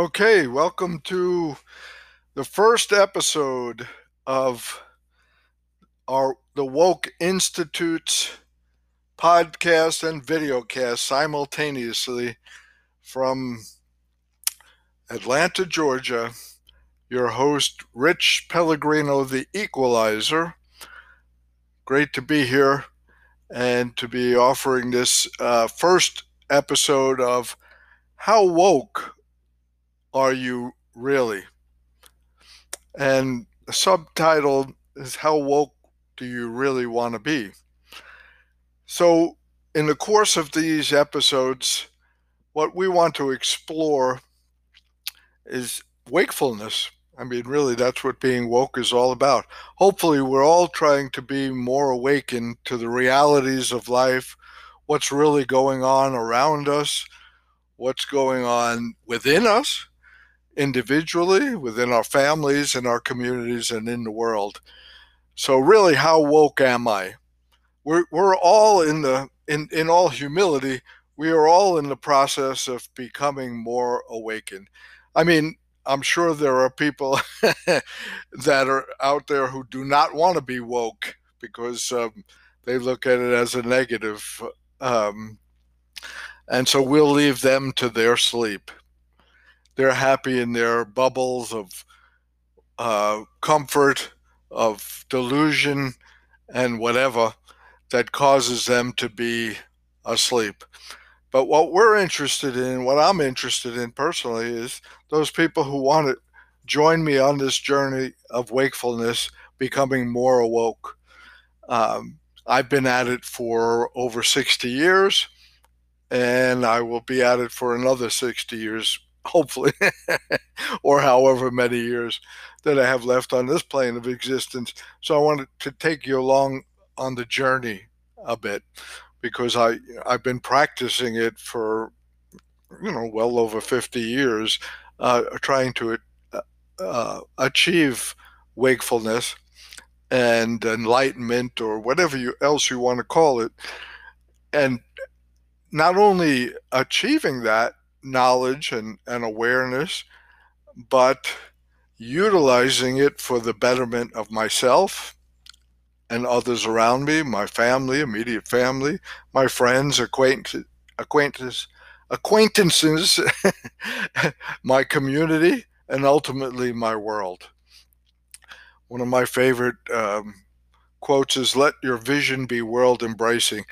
Okay, welcome to the first episode of our the Woke Institute's podcast and videocast simultaneously from Atlanta, Georgia. Your host, Rich Pellegrino, the Equalizer. Great to be here and to be offering this uh, first episode of How Woke Are You Really? And the subtitle is How Woke Do You Really Want to Be? So, in the course of these episodes, what we want to explore is wakefulness. I mean, really, that's what being woke is all about. Hopefully, we're all trying to be more awakened to the realities of life, what's really going on around us, what's going on within us individually, within our families, in our communities, and in the world. So, really, how woke am I? We're, we're all in the in, in all humility, we are all in the process of becoming more awakened. I mean, I'm sure there are people that are out there who do not want to be woke because um, they look at it as a negative. Um, and so we'll leave them to their sleep. They're happy in their bubbles of uh, comfort, of delusion, and whatever that causes them to be asleep. But what we're interested in, what I'm interested in personally, is those people who want to join me on this journey of wakefulness, becoming more awoke. Um, I've been at it for over 60 years, and I will be at it for another 60 years, hopefully, or however many years that I have left on this plane of existence. So I wanted to take you along on the journey a bit because I I've been practicing it for you know well over 50 years, uh, trying to uh, uh, achieve wakefulness and enlightenment or whatever you else you want to call it, and not only achieving that knowledge and, and awareness, but utilizing it for the betterment of myself and others around me, my family, immediate family, my friends, acquaintances, acquaintances, acquaintances my community, and ultimately my world. One of my favorite um, quotes is Let your vision be world embracing.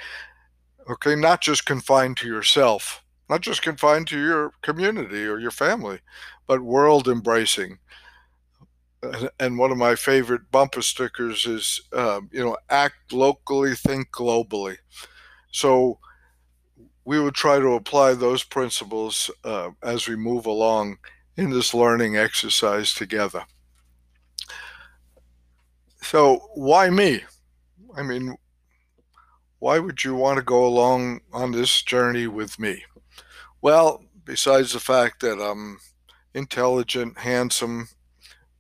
Okay, not just confined to yourself, not just confined to your community or your family, but world embracing and one of my favorite bumper stickers is, um, you know, act locally, think globally. So we would try to apply those principles uh, as we move along in this learning exercise together. So, why me? I mean, why would you want to go along on this journey with me? Well, besides the fact that I'm intelligent, handsome,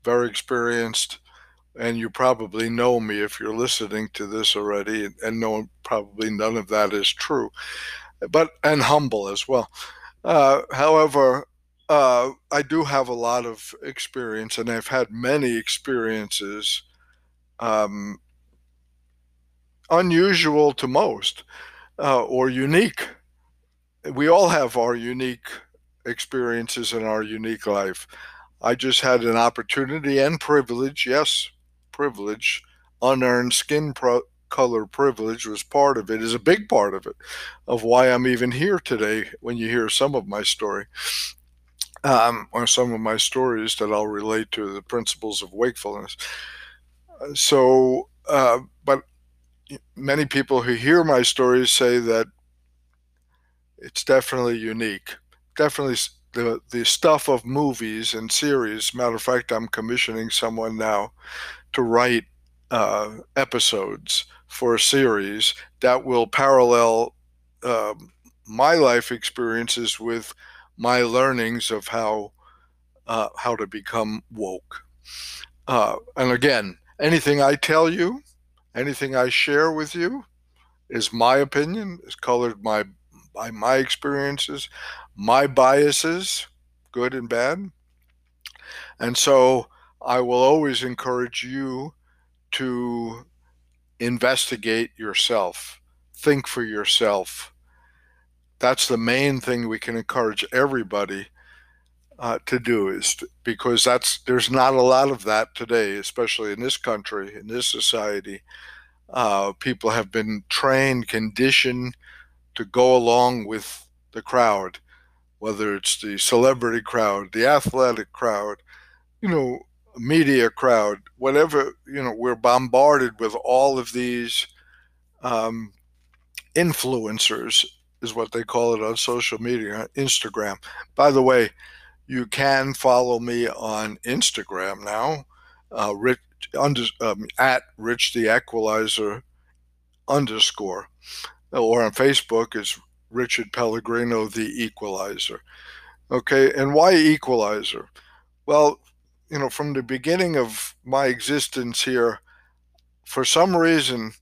very experienced, and you probably know me if you're listening to this already, and probably none of that is true, but and humble as well. Uh, however, uh, I do have a lot of experience, and I've had many experiences, um, unusual to most, uh, or unique. We all have our unique experiences in our unique life. I just had an opportunity and privilege, yes, privilege, unearned skin pro- color privilege was part of it, is a big part of it, of why I'm even here today when you hear some of my story. Um, or some of my stories that I'll relate to the principles of wakefulness. So, uh, but many people who hear my stories say that it's definitely unique. Definitely the the stuff of movies and series. Matter of fact, I'm commissioning someone now to write uh, episodes for a series that will parallel uh, my life experiences with my learnings of how uh, how to become woke. Uh, and again, anything I tell you, anything I share with you, is my opinion. is colored by by my experiences, my biases, good and bad. And so I will always encourage you to investigate yourself, think for yourself. That's the main thing we can encourage everybody uh, to do is to, because that's there's not a lot of that today, especially in this country, in this society. Uh, people have been trained, conditioned to go along with the crowd, whether it's the celebrity crowd, the athletic crowd, you know, media crowd, whatever, you know, we're bombarded with all of these um, influencers, is what they call it on social media, Instagram. By the way, you can follow me on Instagram now, uh, Rich, under, um, at Rich the Equalizer underscore, or on Facebook is Richard Pellegrino the Equalizer. Okay, and why Equalizer? Well, you know, from the beginning of my existence here, for some reason,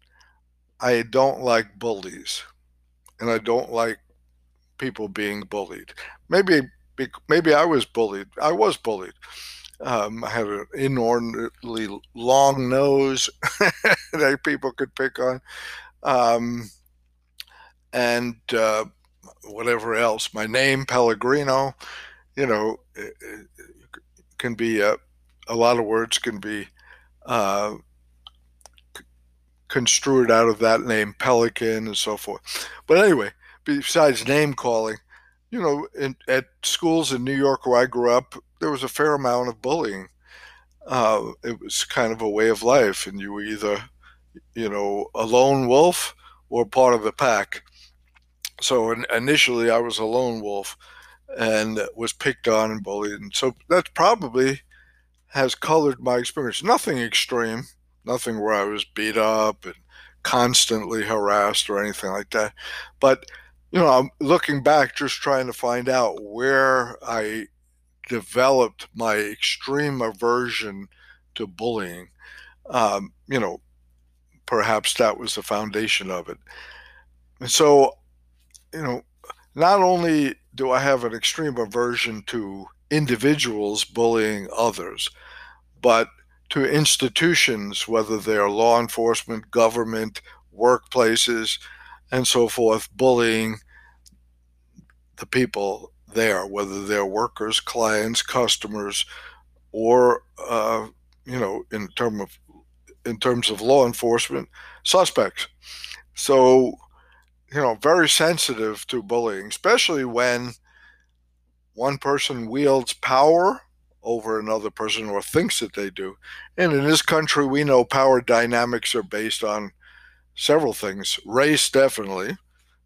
I don't like bullies, and I don't like people being bullied. Maybe, maybe I was bullied. I was bullied. Um, I had an inordinately long nose that people could pick on, um, and uh, whatever else. My name, Pellegrino. You know, can be a, a lot of words can be uh, construed out of that name, pelican and so forth. But anyway, besides name calling, you know, in, at schools in New York where I grew up, there was a fair amount of bullying. Uh, it was kind of a way of life, and you were either, you know, a lone wolf or part of the pack. So initially, I was a lone wolf and was picked on and bullied. And so that probably has colored my experience. Nothing extreme, nothing where I was beat up and constantly harassed or anything like that. But, you know, I'm looking back just trying to find out where I developed my extreme aversion to bullying. Um, you know, perhaps that was the foundation of it. And so, you know, not only do I have an extreme aversion to individuals bullying others, but to institutions, whether they're law enforcement, government, workplaces, and so forth, bullying the people there, whether they're workers, clients, customers, or uh, you know, in term of in terms of law enforcement, suspects. So you know, very sensitive to bullying, especially when one person wields power over another person or thinks that they do. And in this country, we know power dynamics are based on several things. Race, definitely.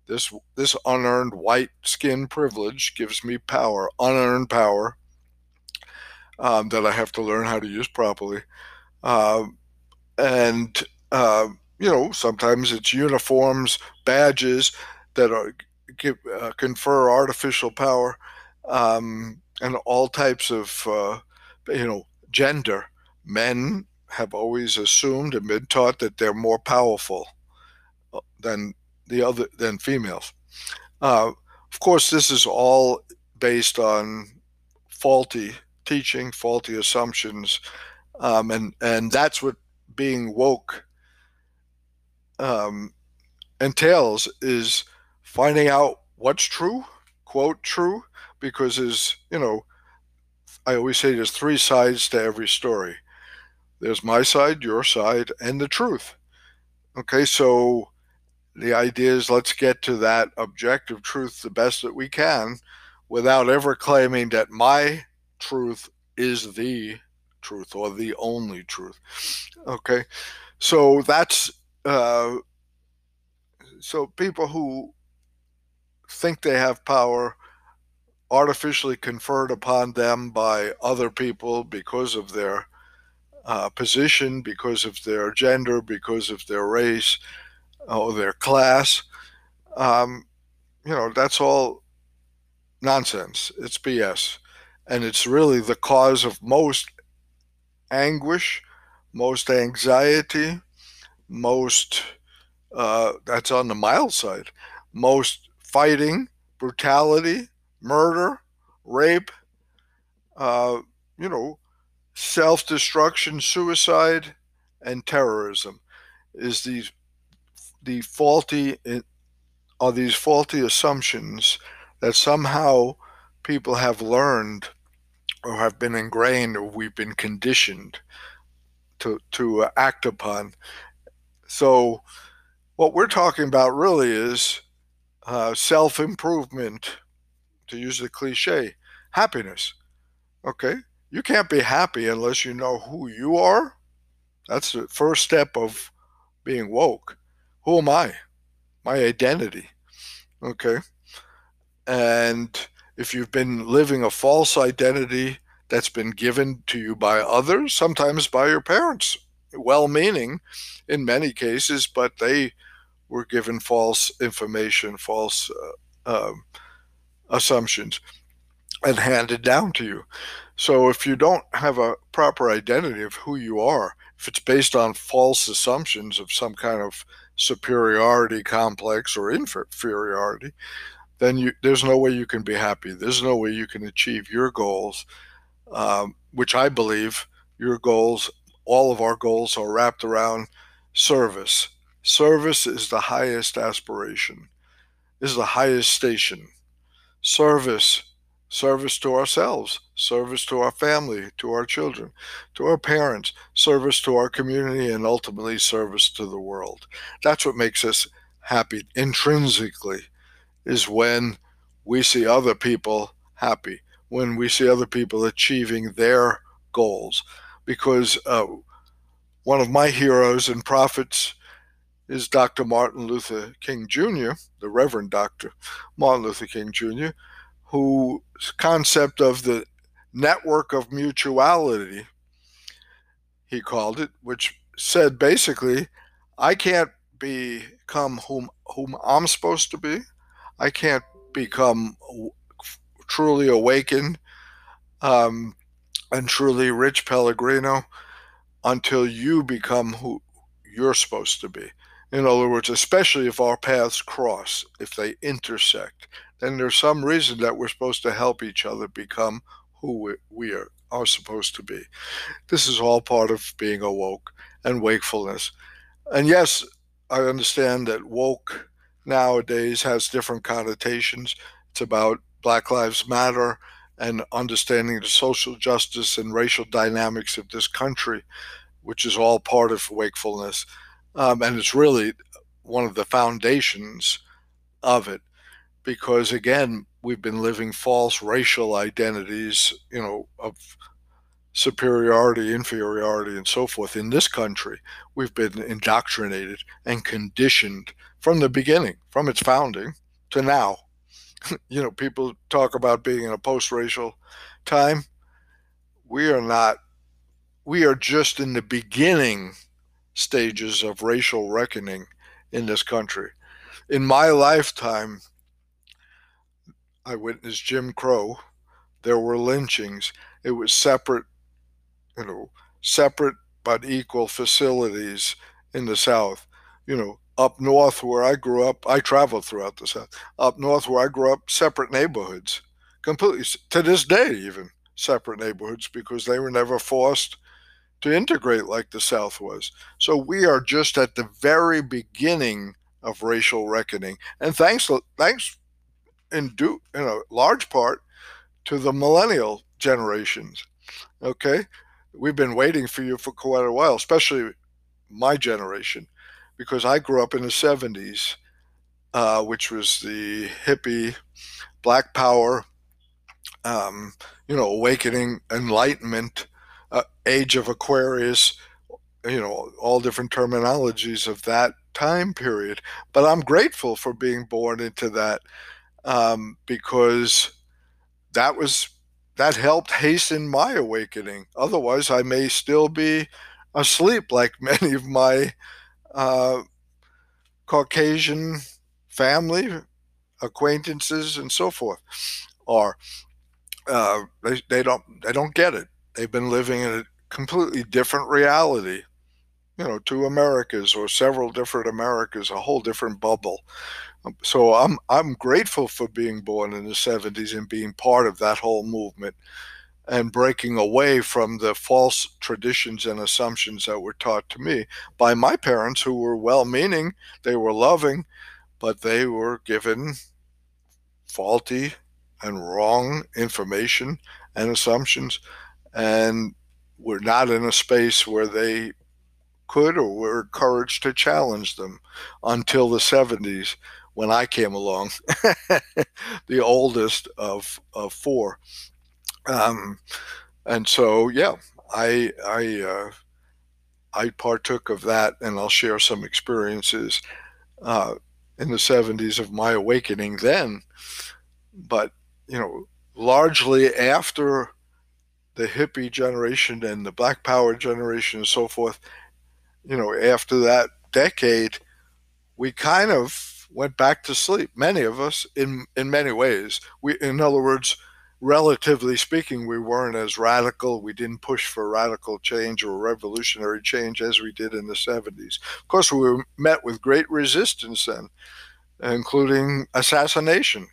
This this unearned white skin privilege gives me power, unearned power um, that I have to learn how to use properly. Uh, and uh, you know, sometimes it's uniforms, badges that are give, uh, confer artificial power, um, and all types of, uh, you know, gender. Men have always assumed and been taught that they're more powerful uh, than the other than females. Uh, of course, this is all based on faulty teaching, faulty assumptions, um, and and that's what being woke um, entails is finding out what's true, quote true, because there's, you know, I always say there's three sides to every story. There's my side, your side, and the truth. Okay, so the idea is let's get to that objective truth the best that we can without ever claiming that my truth is the truth or the only truth. Okay, so that's uh, so people who think they have power artificially conferred upon them by other people because of their uh, position, because of their gender, because of their race or their class. Um, you know, that's all nonsense. It's BS. And it's really the cause of most anguish, most anxiety, most uh, that's on the mild side most fighting brutality murder rape uh, you know, self destruction, suicide, and terrorism is these the faulty are these faulty assumptions that somehow people have learned or have been ingrained or we've been conditioned to to uh, act upon. So, what we're talking about really is uh, self improvement, to use the cliche, happiness. Okay, you can't be happy unless you know who you are. That's the first step of being woke. Who am I? My identity. Okay. And if you've been living a false identity that's been given to you by others, sometimes by your parents, well meaning in many cases, but they were given false information, false uh, um, assumptions, and handed down to you. So if you don't have a proper identity of who you are, if it's based on false assumptions of some kind of superiority complex or inferiority, then you, there's no way you can be happy. There's no way you can achieve your goals, um, which I believe your goals, all of our goals, are wrapped around service. Service is the highest aspiration, is the highest station. Service, service to ourselves, service to our family, to our children, to our parents, service to our community, and ultimately service to the world. That's what makes us happy intrinsically is when we see other people happy, when we see other people achieving their goals. Because uh, one of my heroes and prophets is Dr. Martin Luther King Jr., the Reverend Dr. Martin Luther King Jr., whose concept of the network of mutuality, he called it, which said basically, I can't become whom whom I'm supposed to be. I can't become truly awakened um, and truly rich Pellegrino until you become who you're supposed to be. In other words, especially if our paths cross, if they intersect, then there's some reason that we're supposed to help each other become who we are, are supposed to be. This is all part of being awoke and wakefulness. And yes, I understand that woke nowadays has different connotations. It's about Black Lives Matter and understanding the social justice and racial dynamics of this country, which is all part of wakefulness. Um, and it's really one of the foundations of it because, again, we've been living false racial identities, you know, of superiority, inferiority, and so forth in this country. We've been indoctrinated and conditioned from the beginning, from its founding to now. you know, people talk about being in a post racial time. We are not, we are just in the beginning stages of racial reckoning in this country. In my lifetime, I witnessed Jim Crow. There were lynchings. It was separate you know, separate but equal facilities in the South. You know, up north where I grew up, I traveled throughout the South. Up north where I grew up, separate neighborhoods, completely to this day, even separate neighborhoods because they were never forced to integrate like the South was. So we are just at the very beginning of racial reckoning, and thanks, thanks, in due, in a large part, to the millennial generations. Okay, we've been waiting for you for quite a while, especially my generation, because I grew up in the 70s, uh, which was the hippie, black power, um, you know, awakening, enlightenment, uh, age of Aquarius, you know, all different terminologies of that time period. But I'm grateful for being born into that um, because that was that helped hasten my awakening. Otherwise, I may still be asleep like many of my uh, Caucasian family acquaintances and so forth are. Uh, they, they don't they don't get it. They've been living in a completely different reality, you know, two Americas or several different Americas, a whole different bubble. So I'm I'm grateful for being born in the 70s and being part of that whole movement. And breaking away from the false traditions and assumptions that were taught to me by my parents, who were well meaning, they were loving, but they were given faulty and wrong information and assumptions, and were not in a space where they could or were encouraged to challenge them until the 70s when I came along, the oldest of, of four. Um, and so, yeah, I I uh, I partook of that, and I'll share some experiences uh, in the '70s of my awakening then. But you know, largely after the hippie generation and the Black Power generation and so forth, you know, after that decade, we kind of went back to sleep. Many of us, in in many ways, we, in other words relatively speaking, we weren't as radical. We didn't push for radical change or revolutionary change as we did in the 70s. Of course, we were met with great resistance then, including assassination,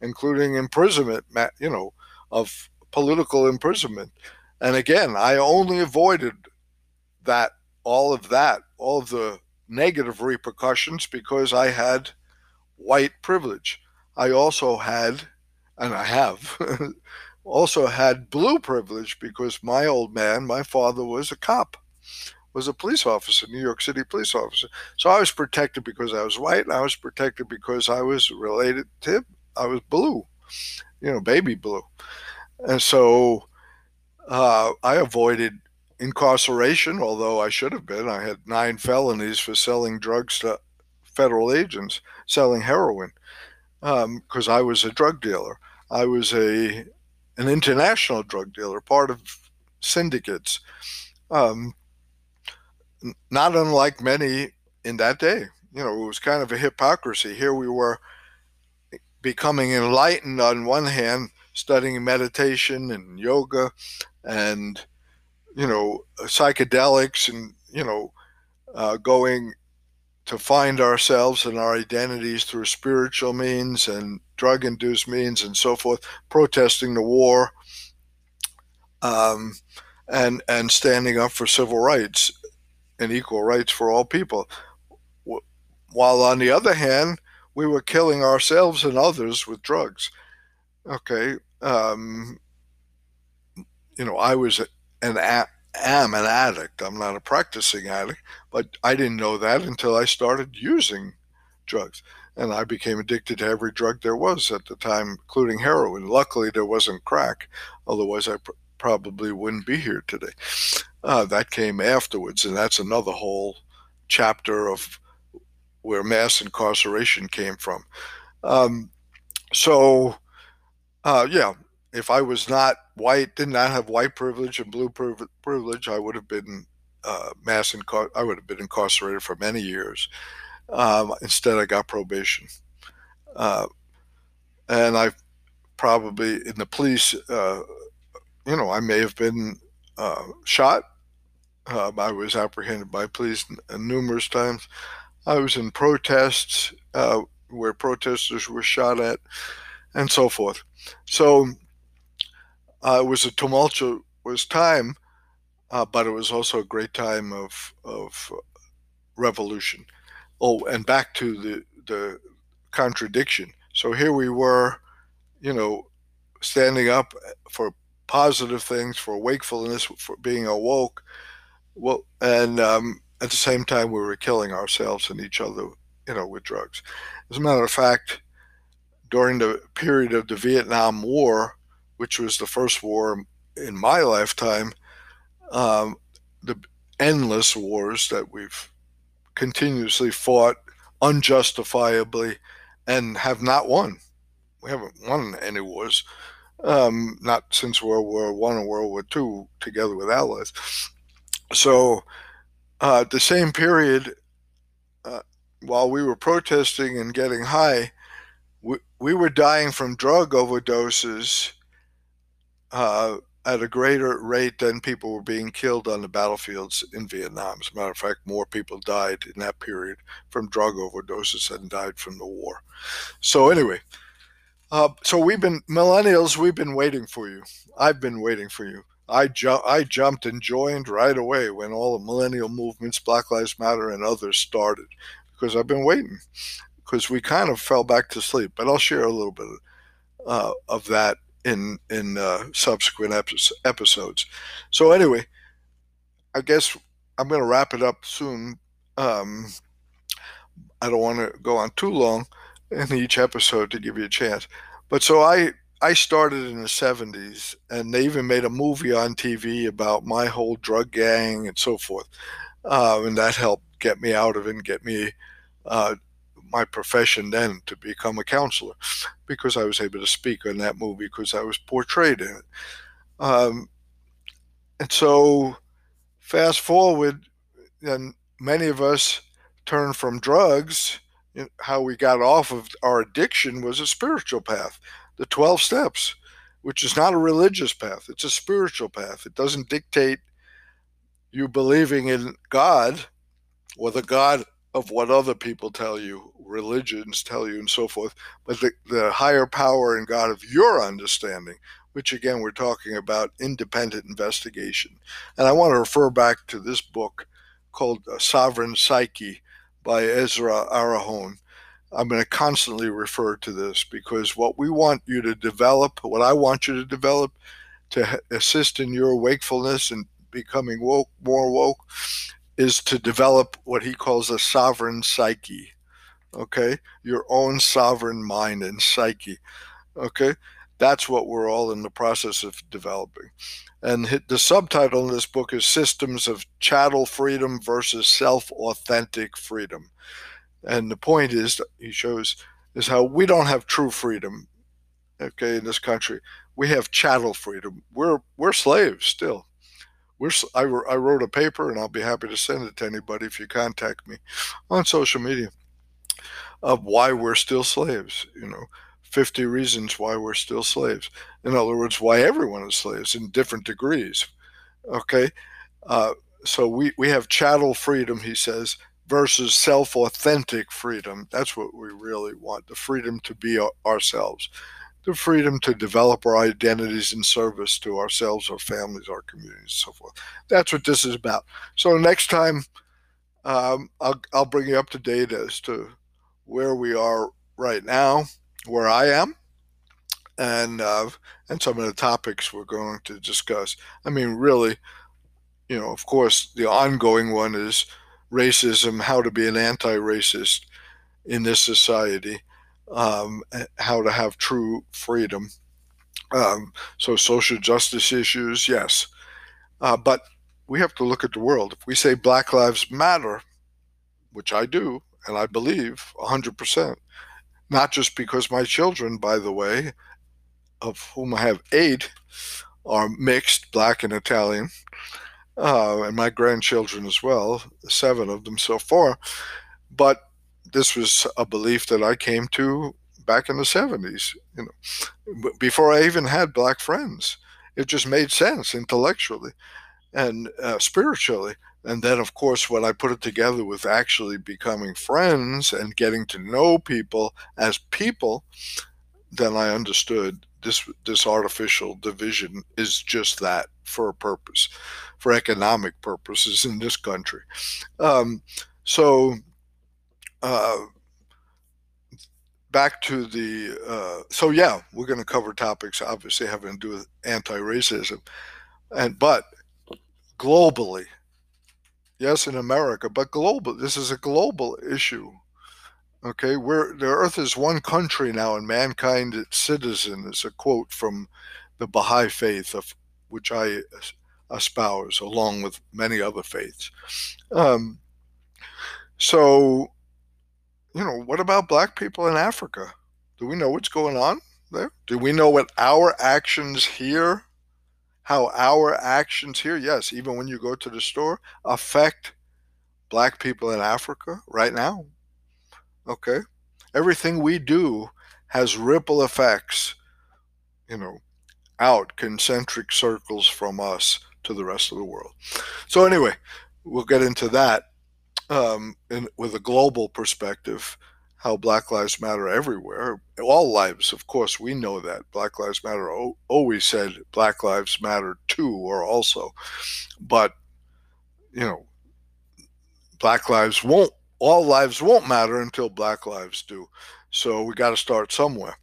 including imprisonment, you know, of political imprisonment. And again, I only avoided that, all of that, all of the negative repercussions because I had white privilege. I also had and I have, also had blue privilege because my old man, my father, was a cop, was a police officer, New York City police officer. So I was protected because I was white, and I was protected because I was related to him. I was blue, you know, baby blue. And so uh, I avoided incarceration, although I should have been. I had nine felonies for selling drugs to federal agents, selling heroin, because um, I was a drug dealer. I was a an international drug dealer, part of syndicates, um, not unlike many in that day. You know, it was kind of a hypocrisy. Here we were becoming enlightened on one hand, studying meditation and yoga and, you know, psychedelics and, you know, uh, going to find ourselves and our identities through spiritual means and drug induced means and so forth, protesting the war um, and, and standing up for civil rights and equal rights for all people. While on the other hand, we were killing ourselves and others with drugs. Okay. Um, you know, I was an am an addict. I'm not a practicing addict, but I didn't know that until I started using drugs. And I became addicted to every drug there was at the time, including heroin. Luckily, there wasn't crack, otherwise, I pr- probably wouldn't be here today. Uh, that came afterwards, and that's another whole chapter of where mass incarceration came from. Um, so, uh, yeah, if I was not white, did not have white privilege and blue privilege, I would have been uh, mass incar- I would have been incarcerated for many years. Um, instead, I got probation, uh, and I probably in the police. Uh, you know, I may have been uh, shot. Um, I was apprehended by police n- numerous times. I was in protests uh, where protesters were shot at, and so forth. So uh, it was a tumultuous time, uh, but it was also a great time of of revolution. Oh, and back to the the contradiction. So here we were, you know, standing up for positive things, for wakefulness, for being awoke. Well, and um, at the same time, we were killing ourselves and each other, you know, with drugs. As a matter of fact, during the period of the Vietnam War, which was the first war in my lifetime, um, the endless wars that we've continuously fought unjustifiably and have not won. We haven't won any wars, um, not since World War One and World War Two, together with allies. So, uh, the same period, uh, while we were protesting and getting high, we, we were dying from drug overdoses uh, at a greater rate than people were being killed on the battlefields in Vietnam. As a matter of fact, more people died in that period from drug overdoses than died from the war. So, anyway, Uh, so we've been millennials. We've been waiting for you. I've been waiting for you. I ju- I jumped and joined right away when all the millennial movements, Black Lives Matter, and others started, because I've been waiting. Because we kind of fell back to sleep. But I'll share a little bit uh, of that in in uh, subsequent episodes. So anyway, I guess I'm going to wrap it up soon. Um, I don't want to go on too long in each episode to give you a chance. But so I I started in the 70s, and they even made a movie on TV about my whole drug gang and so forth. Uh, and that helped get me out of it and get me uh, my profession then to become a counselor because I was able to speak on that movie because I was portrayed in it. Um, and so, fast forward, and many of us turned from drugs. how we got off of our addiction was a spiritual path, the 12 steps, which is not a religious path, it's a spiritual path. It doesn't dictate you believing in God or the God of what other people tell you, religions tell you, and so forth, but the, the higher power and God of your understanding, which again, we're talking about independent investigation. And I want to refer back to this book called uh, Sovereign Psyche by Ezra Arahon. I'm going to constantly refer to this because what we want you to develop, what I want you to develop to assist in your wakefulness and becoming woke, more woke, is to develop what he calls a sovereign psyche. Okay? Your own sovereign mind and psyche. Okay? That's what we're all in the process of developing. And the subtitle in this book is Systems of Chattel Freedom versus Self Authentic Freedom. And the point is, he shows, is how we don't have true freedom, okay, in this country. We have chattel freedom. We're, we're slaves still we're, I, I wrote a paper and I'll be happy to send it to anybody if you contact me on social media of why we're still slaves, you know, 50 reasons why we're still slaves. In other words, why everyone is slaves in different degrees. Okay. Uh, so we, we have chattel freedom, he says, versus self authentic freedom. That's what we really want the freedom to be ourselves the freedom to develop our identities in service to ourselves, our families, our communities, so forth. That's what this is about. So next time, um, I'll, I'll bring you up to date as to where we are right now, where I am, and uh, and some of the topics we're going to discuss. I mean, really, you know, of course, the ongoing one is racism, how to be an anti-racist in this society um, how to have true freedom. Um, so, social justice issues, yes. Uh, but we have to look at the world. If we say Black Lives Matter, which I do, and I believe 100%, not just because my children, by the way, of whom I have eight, are mixed, black and Italian, uh, and my grandchildren as well, seven of them so far. But this was a belief that I came to back in the 70s, you know, before I even had black friends. It just made sense intellectually and uh, spiritually. And then, of course, when I put it together with actually becoming friends and getting to know people as people, then I understood this this artificial division is just that for a purpose, for economic purposes in this country. Um, so uh, back to the uh, so yeah we're going to cover topics obviously having to do with anti-racism. And but globally yes in america but global this is a global issue okay? Where the earth is one country now and mankind its citizen is a quote from the baha'i faith of which i espouse along with many other faiths. Um, so you know, what about black people in Africa? Do we know what's going on there? Do we know what our actions here, how our actions here, yes, even when you go to the store, affect black people in Africa right now? Okay. Everything we do has ripple effects, you know, out concentric circles from us to the rest of the world. So, anyway, we'll get into that um, in, with a global perspective, how Black Lives Matter everywhere. All lives, of course, we know that. Black Lives Matter always said Black Lives Matter too, or also. But, you know, Black lives won't, all lives won't matter until Black lives do. So we got to start somewhere.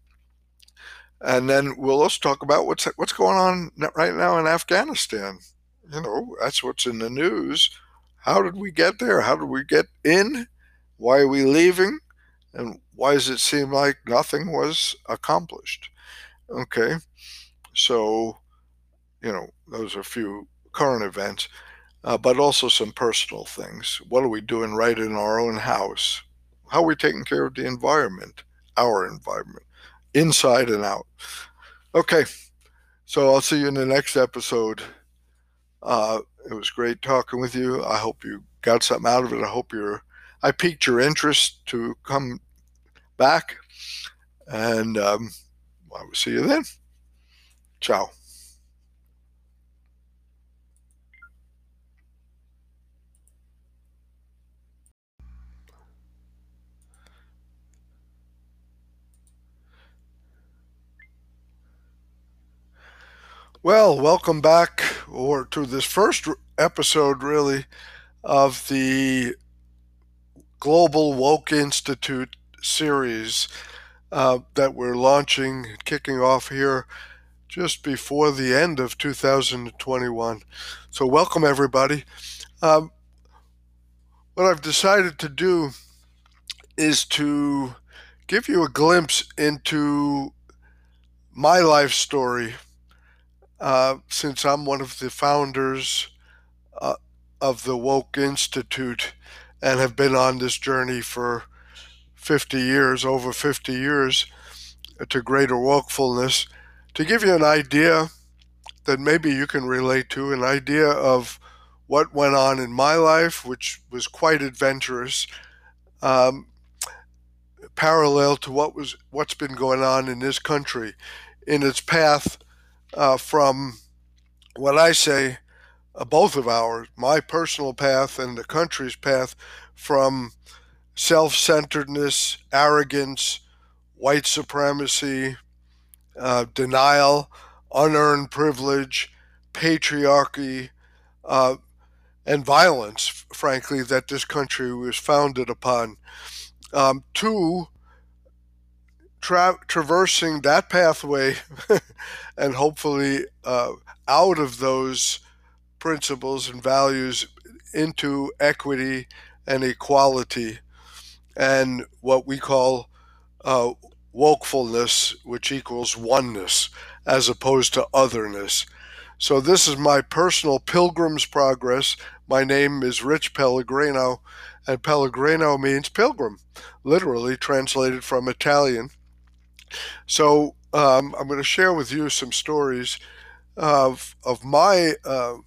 And then we'll also talk about what's what's going on right now in Afghanistan. You know, that's what's in the news. How did we get there? How did we get in? Why are we leaving? And why does it seem like nothing was accomplished? Okay, so, you know, those are a few current events, uh, but also some personal things. What are we doing right in our own house? How are we taking care of the environment, our environment, inside and out? Okay, so I'll see you in the next episode. Uh, it was great talking with you. I hope you got something out of it. I hope you're I piqued your interest to come back. And um, I will see you then. Ciao. Well, welcome back, or to this first episode, really, of the Global Woke Institute series uh, that we're launching, kicking off here just before the end of 2021. So, welcome everybody. Um, what I've decided to do is to give you a glimpse into my life story uh, since I'm one of the founders uh, of the Woke Institute and have been on this journey for 50 years, over 50 years, to greater wokefulness. To give you an idea that maybe you can relate to, an idea of what went on in my life, which was quite adventurous, um, parallel to what was what's been going on in this country, in its path uh, from what I say uh, both of ours, my personal path and the country's path, from self centeredness, arrogance, white supremacy, uh, denial, unearned privilege, patriarchy, uh, and violence, frankly, that this country was founded upon, um, to tra- traversing that pathway and hopefully uh, out of those principles and values into equity and equality and what we call uh, wokefulness, which equals oneness, as opposed to otherness. So, this is my personal pilgrim's progress. My name is Rich Pellegrino, and Pellegrino means pilgrim, literally translated from Italian. So, um, I'm going to share with you some stories of, of my uh,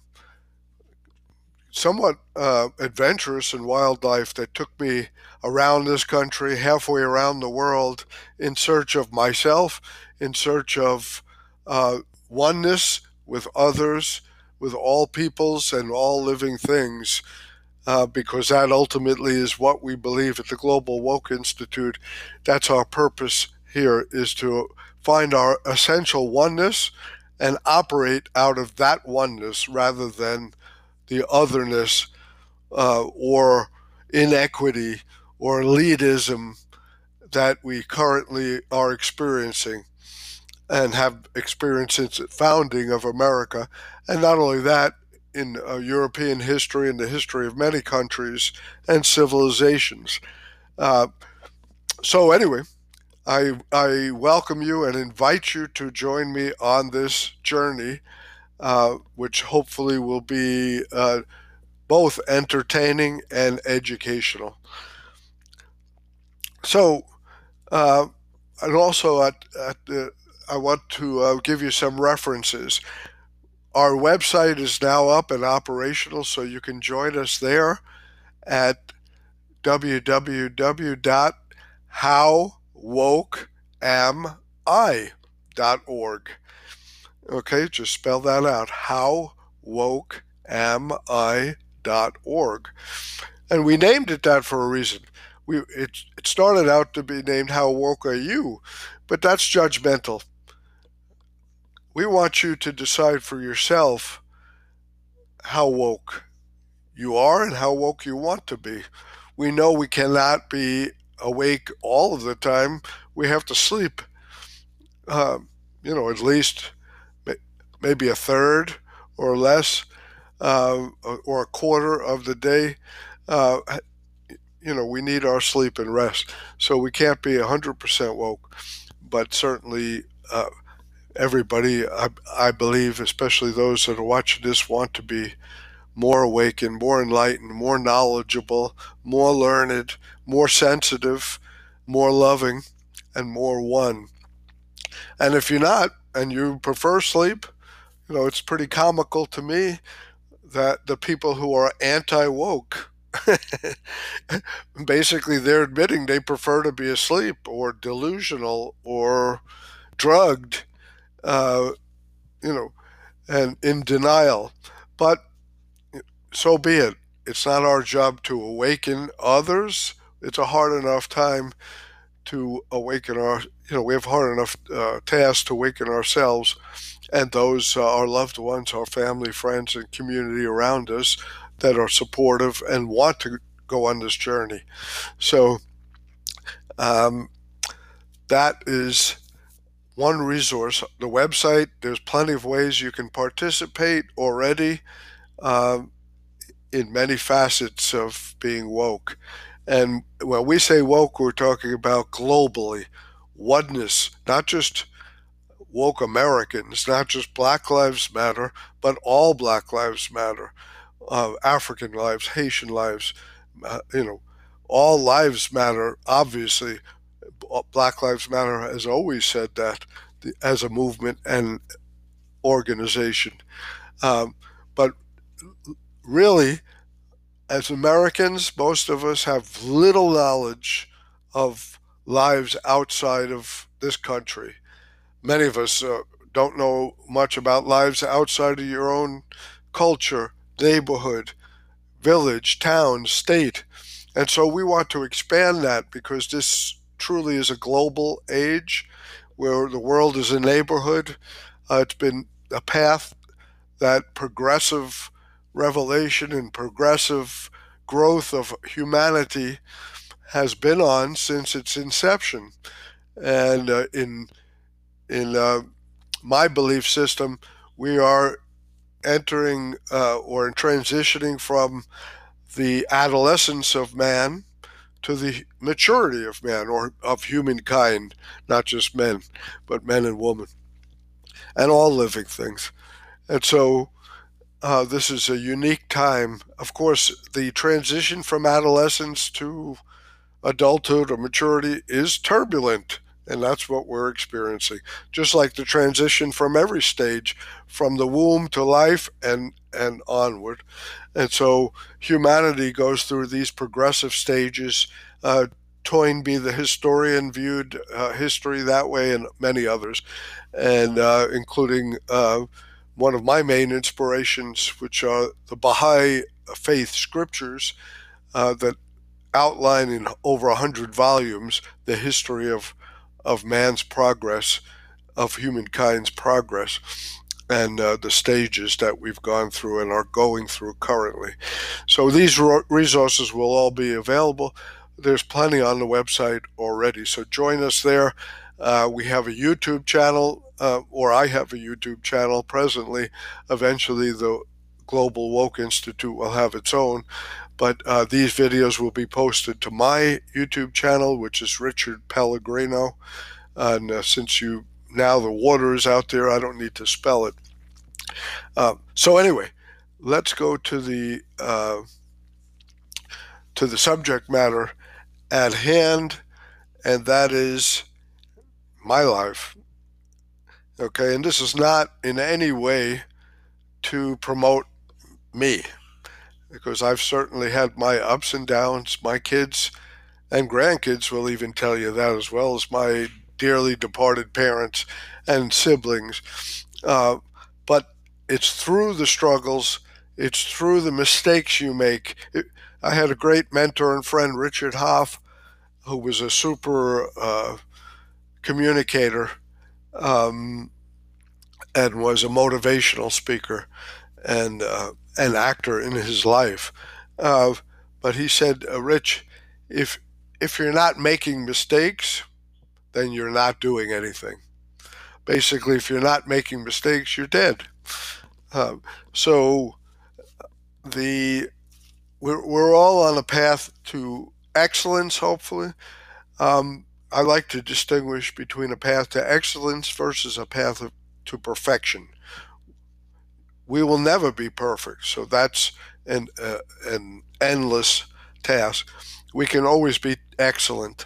somewhat uh, adventurous and wildlife that took me around this country, halfway around the world, in search of myself, in search of uh, oneness with others, with all peoples and all living things, uh, because that ultimately is what we believe at the Global Woke Institute. That's our purpose here, is to find our essential oneness and operate out of that oneness rather than the otherness uh, or inequity or elitism that we currently are experiencing and have experienced since the founding of America. And not only that, in uh, European history and the history of many countries and civilizations. Uh, so, anyway, I, I welcome you and invite you to join me on this journey uh, which hopefully will be uh, both entertaining and educational. So, uh, and also at, at the, I want to uh, give you some references. Our website is now up and operational, so you can join us there at www.howwokeami.org. Okay, just spell that out. How woke am I? Dot org. And we named it that for a reason. we it, it started out to be named How Woke Are You? But that's judgmental. We want you to decide for yourself how woke you are and how woke you want to be. We know we cannot be awake all of the time. We have to sleep, uh, you know, at least maybe a third or less, uh, or a quarter of the day. Uh, you know, we need our sleep and rest. So we can't be 100% woke, but certainly uh, everybody, I, I believe, especially those that are watching this, want to be more awakened, more enlightened, more knowledgeable, more learned, more sensitive, more loving, and more one. And if you're not, and you prefer sleep, you know, it's pretty comical to me that the people who are anti woke basically they're admitting they prefer to be asleep or delusional or drugged, uh, you know, and in denial. But so be it. It's not our job to awaken others. It's a hard enough time to awaken our, you know, we have hard enough uh, task to awaken ourselves and those uh, our loved ones, our family, friends, and community around us that are supportive and want to go on this journey. So um, that is one resource. The website, there's plenty of ways you can participate already uh, in many facets of being woke. And when we say woke, we're talking about globally oneness, not just woke Americans, not just Black Lives Matter, but all Black Lives Matter uh, African lives, Haitian lives, uh, you know, all lives matter. Obviously, Black Lives Matter has always said that as a movement and organization. Um, but really, as Americans, most of us have little knowledge of lives outside of this country. Many of us uh, don't know much about lives outside of your own culture neighborhood, village, town, state. And so we want to expand that because this truly is a global age where the world is a neighborhood. Uh, it's been a path that progressive revelation and progressive growth of humanity has been on since its inception. And uh, in in uh, my belief system, we are entering uh, or transitioning from the adolescence of man to the maturity of man or of humankind, not just men, but men and women, and all living things. And so uh, this is a unique time. Of course, the transition from adolescence to adulthood or maturity is turbulent. And that's what we're experiencing. Just like the transition from every stage, from the womb to life and, and onward. And so humanity goes through these progressive stages. Uh, Toynbee, the historian, viewed uh, history that way, and many others, and uh, including uh, one of my main inspirations, which are the Baha'i faith scriptures uh, that outline in over a hundred volumes the history of of man's progress, of humankind's progress, and uh, the stages that we've gone through and are going through currently. So these resources will all be available. There's plenty on the website already. So join us there. Uh, we have a YouTube channel, uh, or I have a YouTube channel presently. Eventually, the Global Woke Institute will have its own. But uh, these videos will be posted to my YouTube channel, which is Richard Pellegrino. And uh, since you now the water is out there, I don't need to spell it. Uh, so anyway, let's go to the uh, to the subject matter at hand, and that is my life. Okay, and this is not in any way to promote me because I've certainly had my ups and downs. My kids and grandkids will even tell you that, as well as my dearly departed parents and siblings. Uh, but it's through the struggles, it's through the mistakes you make. It, I had a great mentor and friend, Richard Hoff, who was a super uh, communicator um, and was a motivational speaker and uh, an actor in his life. Uh, but he said, uh, Rich, if if you're not making mistakes, then you're not doing anything. Basically, if you're not making mistakes, you're dead. Uh, so the we're, we're all on a path to excellence, hopefully. Um, I like to distinguish between a path to excellence versus a path of, to perfection. We will never be perfect, so that's an, uh, an endless task. We can always be excellent.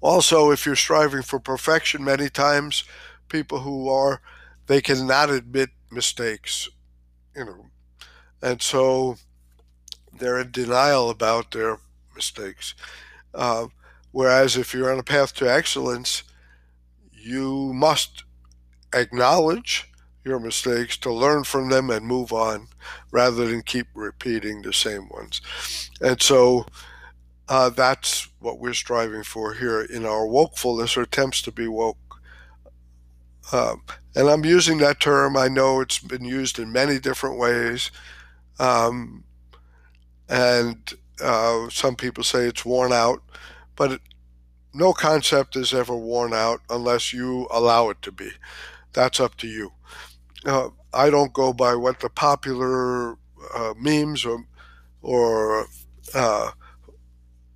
Also, if you're striving for perfection, many times people who are, they cannot admit mistakes, you know, and so they're in denial about their mistakes. Uh, whereas if you're on a path to excellence, you must acknowledge your mistakes to learn from them and move on rather than keep repeating the same ones. And so uh, that's what we're striving for here in our wokefulness or attempts to be woke. Um, and I'm using that term. I know it's been used in many different ways. Um, and uh, some people say it's worn out, but no concept is ever worn out unless you allow it to be. That's up to you. Uh, I don't go by what the popular uh, memes or or uh,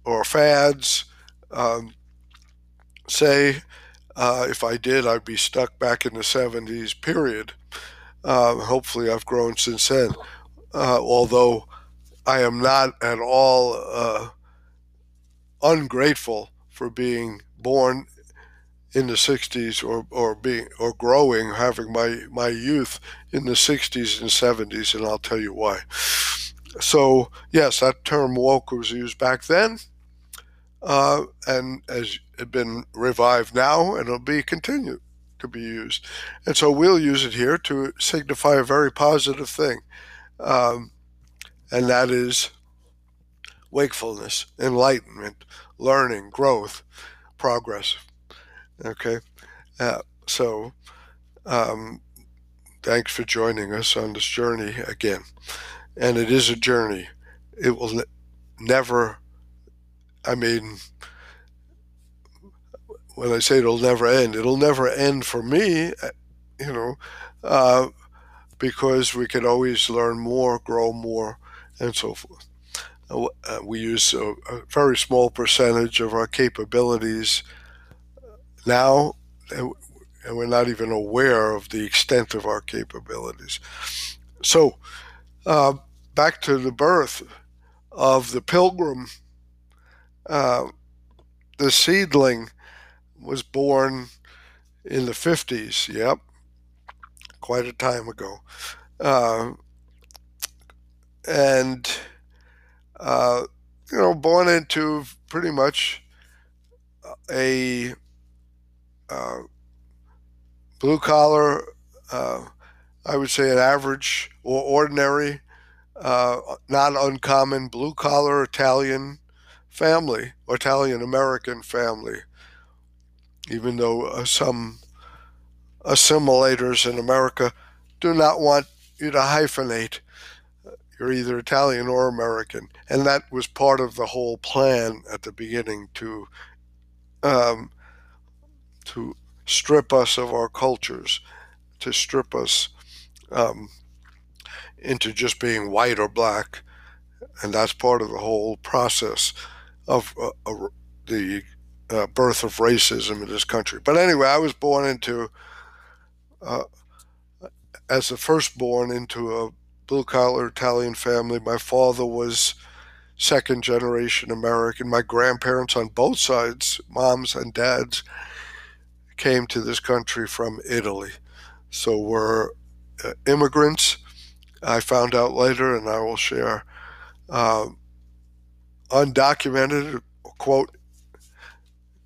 or fads um, say. Uh, if I did, I'd be stuck back in the 70s. Period. Uh, hopefully, I've grown since then. Uh, although I am not at all ungrateful for being born in the 60s or, or being or growing having my my youth in the 60s and 70s and I'll tell you why. So yes that term woke was used back then uh, and has been revived now and it'll be continued to be used. And so we'll use it here to signify a very positive thing um, and that is wakefulness enlightenment learning growth progress Okay. Uh, so, um, thanks for joining us on this journey again. And it is a journey. It will ne- never, I mean, when I say it'll never end, it'll never end for me, uh, you know, uh, because we can always learn more, grow more, and so forth. Uh, we use a, a very small percentage of our capabilities now, and we're not even aware of the extent of our capabilities. So, uh, back to the birth of the pilgrim, uh, the seedling was born in the 50s. Yep, quite a time ago. Uh, and, uh, you know, born into pretty much a uh, blue collar, uh, I would say an average or ordinary, uh, not uncommon blue collar Italian family, Italian American family, even though uh, some assimilators in America do not want you to hyphenate. You're either Italian or American. And that was part of the whole plan at the beginning to um, to strip us of our cultures, to strip us um, into just being white or black. And that's part of the whole process of uh, uh, the uh, birth of racism in this country. But anyway, I was born into, uh, as the firstborn into a blue collar Italian family. My father was second generation American. My grandparents on both sides, moms and dads, came to this country from Italy. So we're uh, immigrants. I found out later, and I will share uh, undocumented, quote,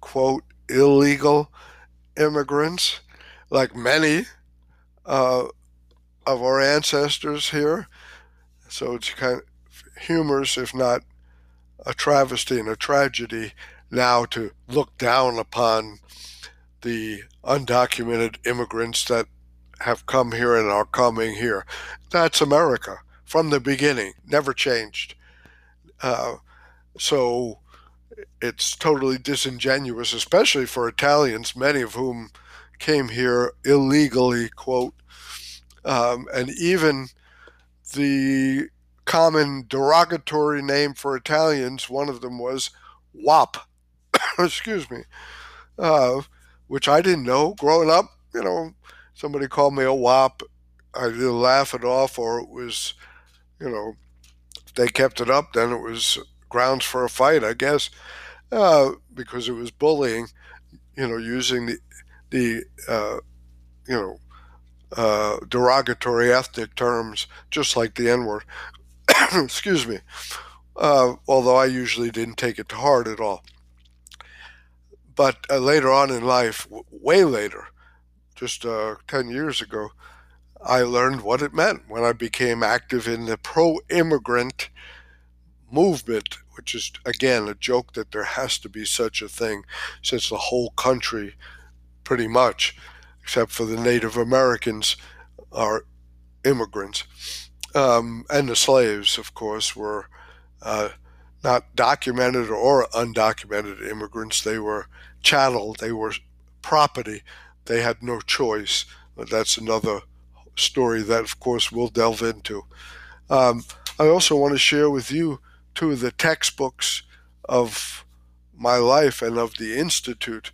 quote, illegal immigrants, like many uh, of our ancestors here. So it's kind of humorous, if not a travesty and a tragedy, now to look down upon the undocumented immigrants that have come here and are coming here. That's America from the beginning, never changed. Uh, so it's totally disingenuous, especially for Italians, many of whom came here illegally, quote, um, and even the common derogatory name for Italians, one of them was WAP, excuse me, uh, which I didn't know growing up. You know, somebody called me a WAP. I either laugh it off or it was, you know, they kept it up, then it was grounds for a fight, I guess, uh, because it was bullying, you know, using the, the uh, you know, uh, derogatory ethnic terms, just like the N word. Excuse me. Uh, although I usually didn't take it to heart at all. But uh, later on in life, w- way later, just uh, 10 years ago, I learned what it meant when I became active in the pro immigrant movement, which is, again, a joke that there has to be such a thing since the whole country, pretty much, except for the Native Americans, are immigrants. Um, and the slaves, of course, were uh, not documented or undocumented immigrants. They were chattel, they were property. They had no choice. That's another story that, of course, we'll delve into. Um, I also want to share with you two of the textbooks of my life and of the Institute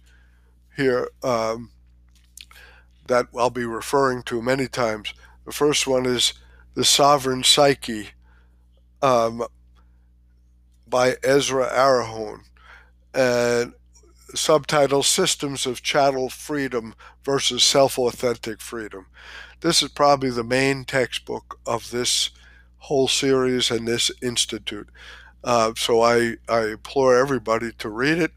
here um, that I'll be referring to many times. The first one is The Sovereign Psyche um, by Ezra Arahon, and subtitle Systems of Chattel Freedom versus Self Authentic Freedom. This is probably the main textbook of this whole series and this institute. Uh, so I, I implore everybody to read it.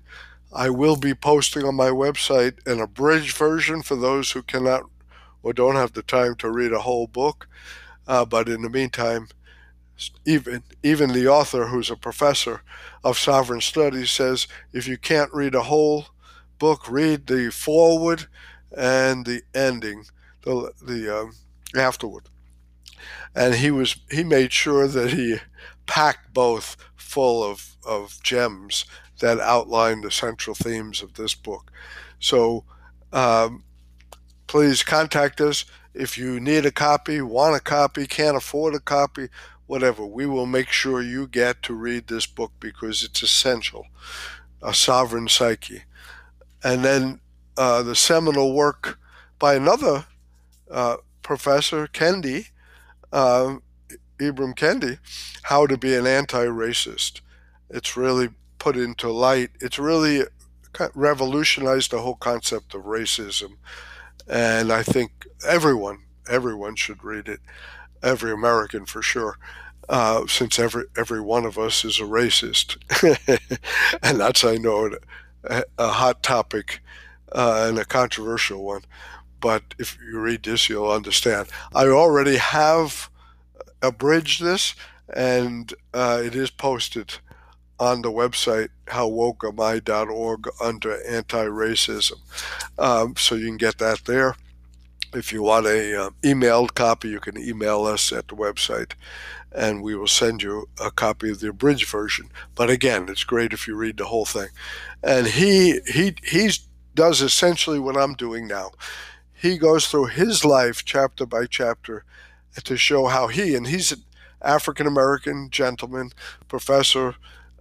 I will be posting on my website an abridged version for those who cannot or don't have the time to read a whole book. Uh, but in the meantime, even even the author, who's a professor of sovereign studies, says if you can't read a whole book, read the foreword and the ending, the the um, afterward. And he was he made sure that he packed both full of of gems that outline the central themes of this book. So. Um, please contact us if you need a copy, want a copy, can't afford a copy whatever. We will make sure you get to read this book because it's essential. A Sovereign Psyche. And then uh, the seminal work by another uh, professor, Kendi, uh, Ibram Kendi, How to Be an Anti Racist. It's really put into light, it's really revolutionized the whole concept of racism. And I think everyone, everyone should read it every American for sure, uh, since every every one of us is a racist, and that's I know a, a hot topic uh, and a controversial one. But if you read this, you'll understand. I already have abridged this, and uh, it is posted on the website howwokeami.org under anti-racism, um, so you can get that there. If you want a uh, emailed copy, you can email us at the website, and we will send you a copy of the abridged version. But again, it's great if you read the whole thing. And he he he does essentially what I'm doing now. He goes through his life chapter by chapter to show how he and he's an African American gentleman, professor,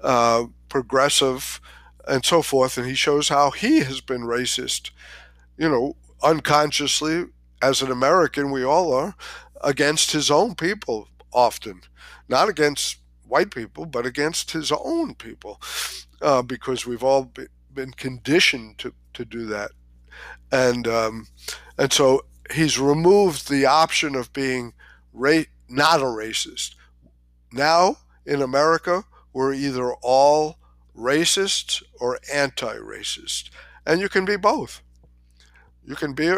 uh, progressive, and so forth, and he shows how he has been racist, you know, unconsciously as an American, we all are, against his own people often. Not against white people, but against his own people, uh, because we've all been conditioned to, to do that. And, um, and so he's removed the option of being ra- not a racist. Now, in America, we're either all racist or anti racist. And you can be both. You can be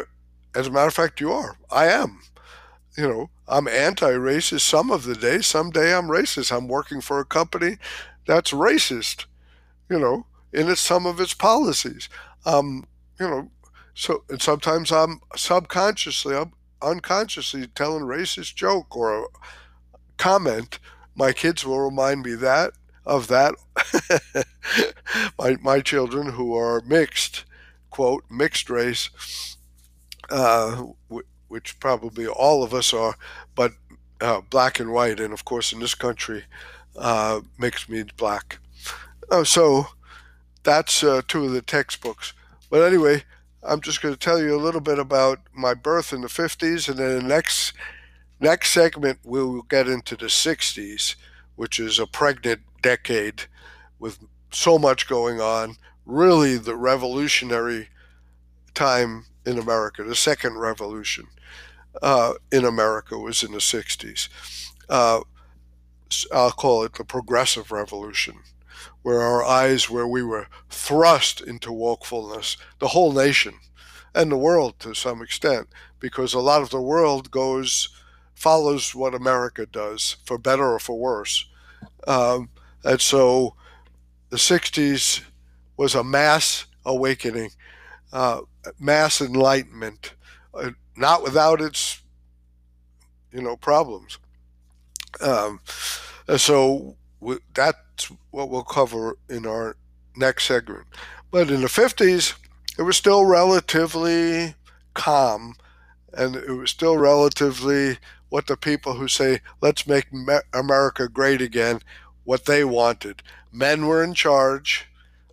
as a matter of fact, you are. I am. You know, I'm anti racist some of the day. Some day I'm racist. I'm working for a company that's racist. You know, in its, some of its policies. Um, you know, so and sometimes I'm subconsciously, I'm unconsciously telling racist joke or a comment. My kids will remind me that of that. my my children who are mixed, quote mixed race, uh, which probably all of us are, but uh, black and white, and of course in this country, uh, mixed means black. Uh, so that's uh, two of the textbooks. But anyway, I'm just going to tell you a little bit about my birth in the 50s, and then the next next segment we'll get into the 60s, which is a pregnant decade with so much going on. Really, the revolutionary time in America, the second revolution uh, in America was in the 60s. Uh, I'll call it the progressive revolution, where our eyes, where we were thrust into wokefulness, the whole nation and the world to some extent, because a lot of the world goes, follows what America does, for better or for worse. Um, and so the 60s was a mass awakening, uh, mass enlightenment, uh, not without its, you know, problems. Um, so that's what we'll cover in our next segment. But in the 50s, it was still relatively calm and it was still relatively what the people who say, let's make America great again, what they wanted. Men were in charge,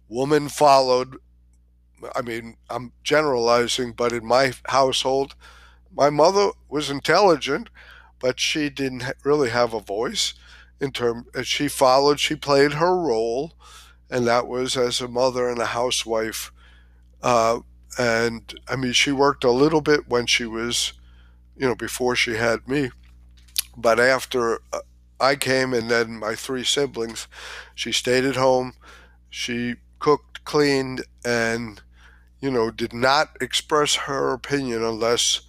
women followed. I mean, I'm generalizing, but in my household, my mother was intelligent, but she didn't really have a voice in term she followed she played her role and that was as a mother and a housewife uh, and i mean she worked a little bit when she was you know before she had me but after uh, i came and then my three siblings she stayed at home she cooked cleaned and you know did not express her opinion unless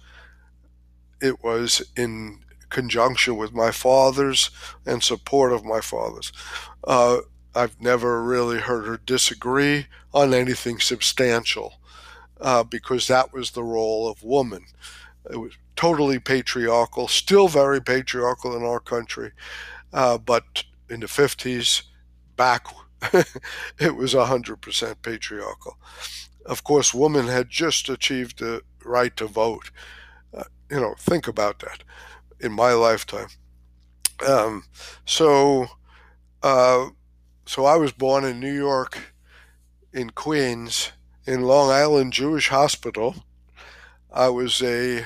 it was in conjunction with my father's and support of my father's. Uh, I've never really heard her disagree on anything substantial uh, because that was the role of woman. It was totally patriarchal, still very patriarchal in our country, uh, but in the 50s, back, it was 100% patriarchal. Of course, women had just achieved the right to vote. Uh, you know, think about that in my lifetime. Um, so, uh, so I was born in New York, in Queens, in Long Island Jewish Hospital. I was a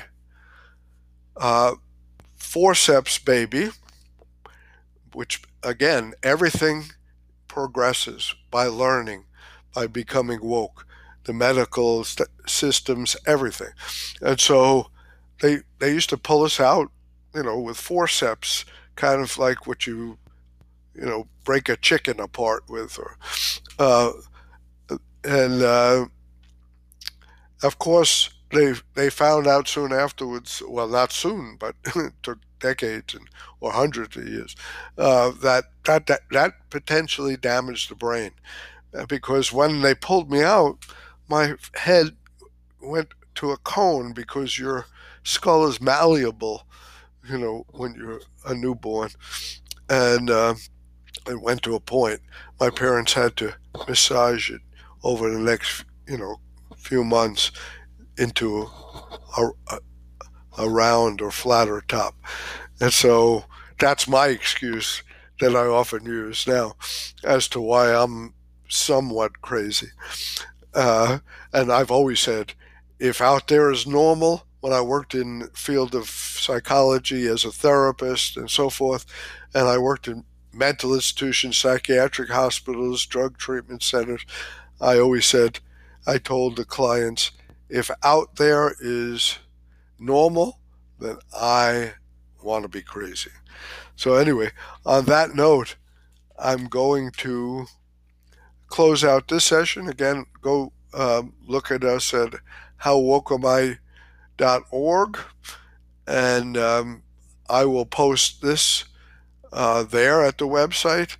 uh, forceps baby, which again, everything progresses by learning, by becoming woke, the medical st- systems, everything. And so they they used to pull us out you know, with forceps, kind of like what you, you know, break a chicken apart with, or, uh, and uh, of course they they found out soon afterwards. Well, not soon, but it took decades and or hundreds of years uh, that, that that that potentially damaged the brain, uh, because when they pulled me out, my head went to a cone because your skull is malleable you know, when you're a newborn. And uh, it went to a point. My parents had to massage it over the next, you know, few months into a, a, a round or flatter top. And so that's my excuse that I often use now as to why I'm somewhat crazy. Uh, and I've always said, if out there is normal, when I worked in field of psychology as a therapist and so forth, and I worked in mental institutions, psychiatric hospitals, drug treatment centers. I always said, I told the clients, if out there is normal, then I want to be crazy. So, anyway, on that note, I'm going to close out this session. Again, go um, look at us at how woke org, and um, I will post this uh, there at the website.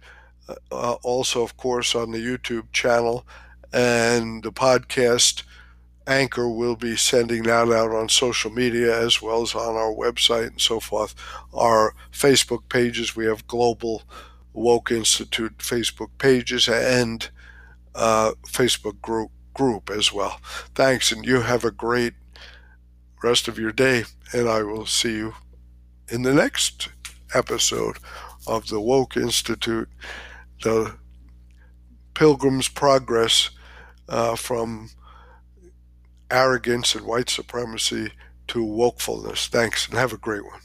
uh, also, of course, on the YouTube channel and the podcast Anchor will be sending that out on social media as well as on our website and so forth. Our Facebook pages, we have Global Woke Institute Facebook pages and uh, Facebook group group as well. Thanks, and you have a great rest of your day, and I will see you in the next episode of the Woke Institute, the Pilgrim's Progress uh, from arrogance and white supremacy to wokefulness. Thanks, and have a great one.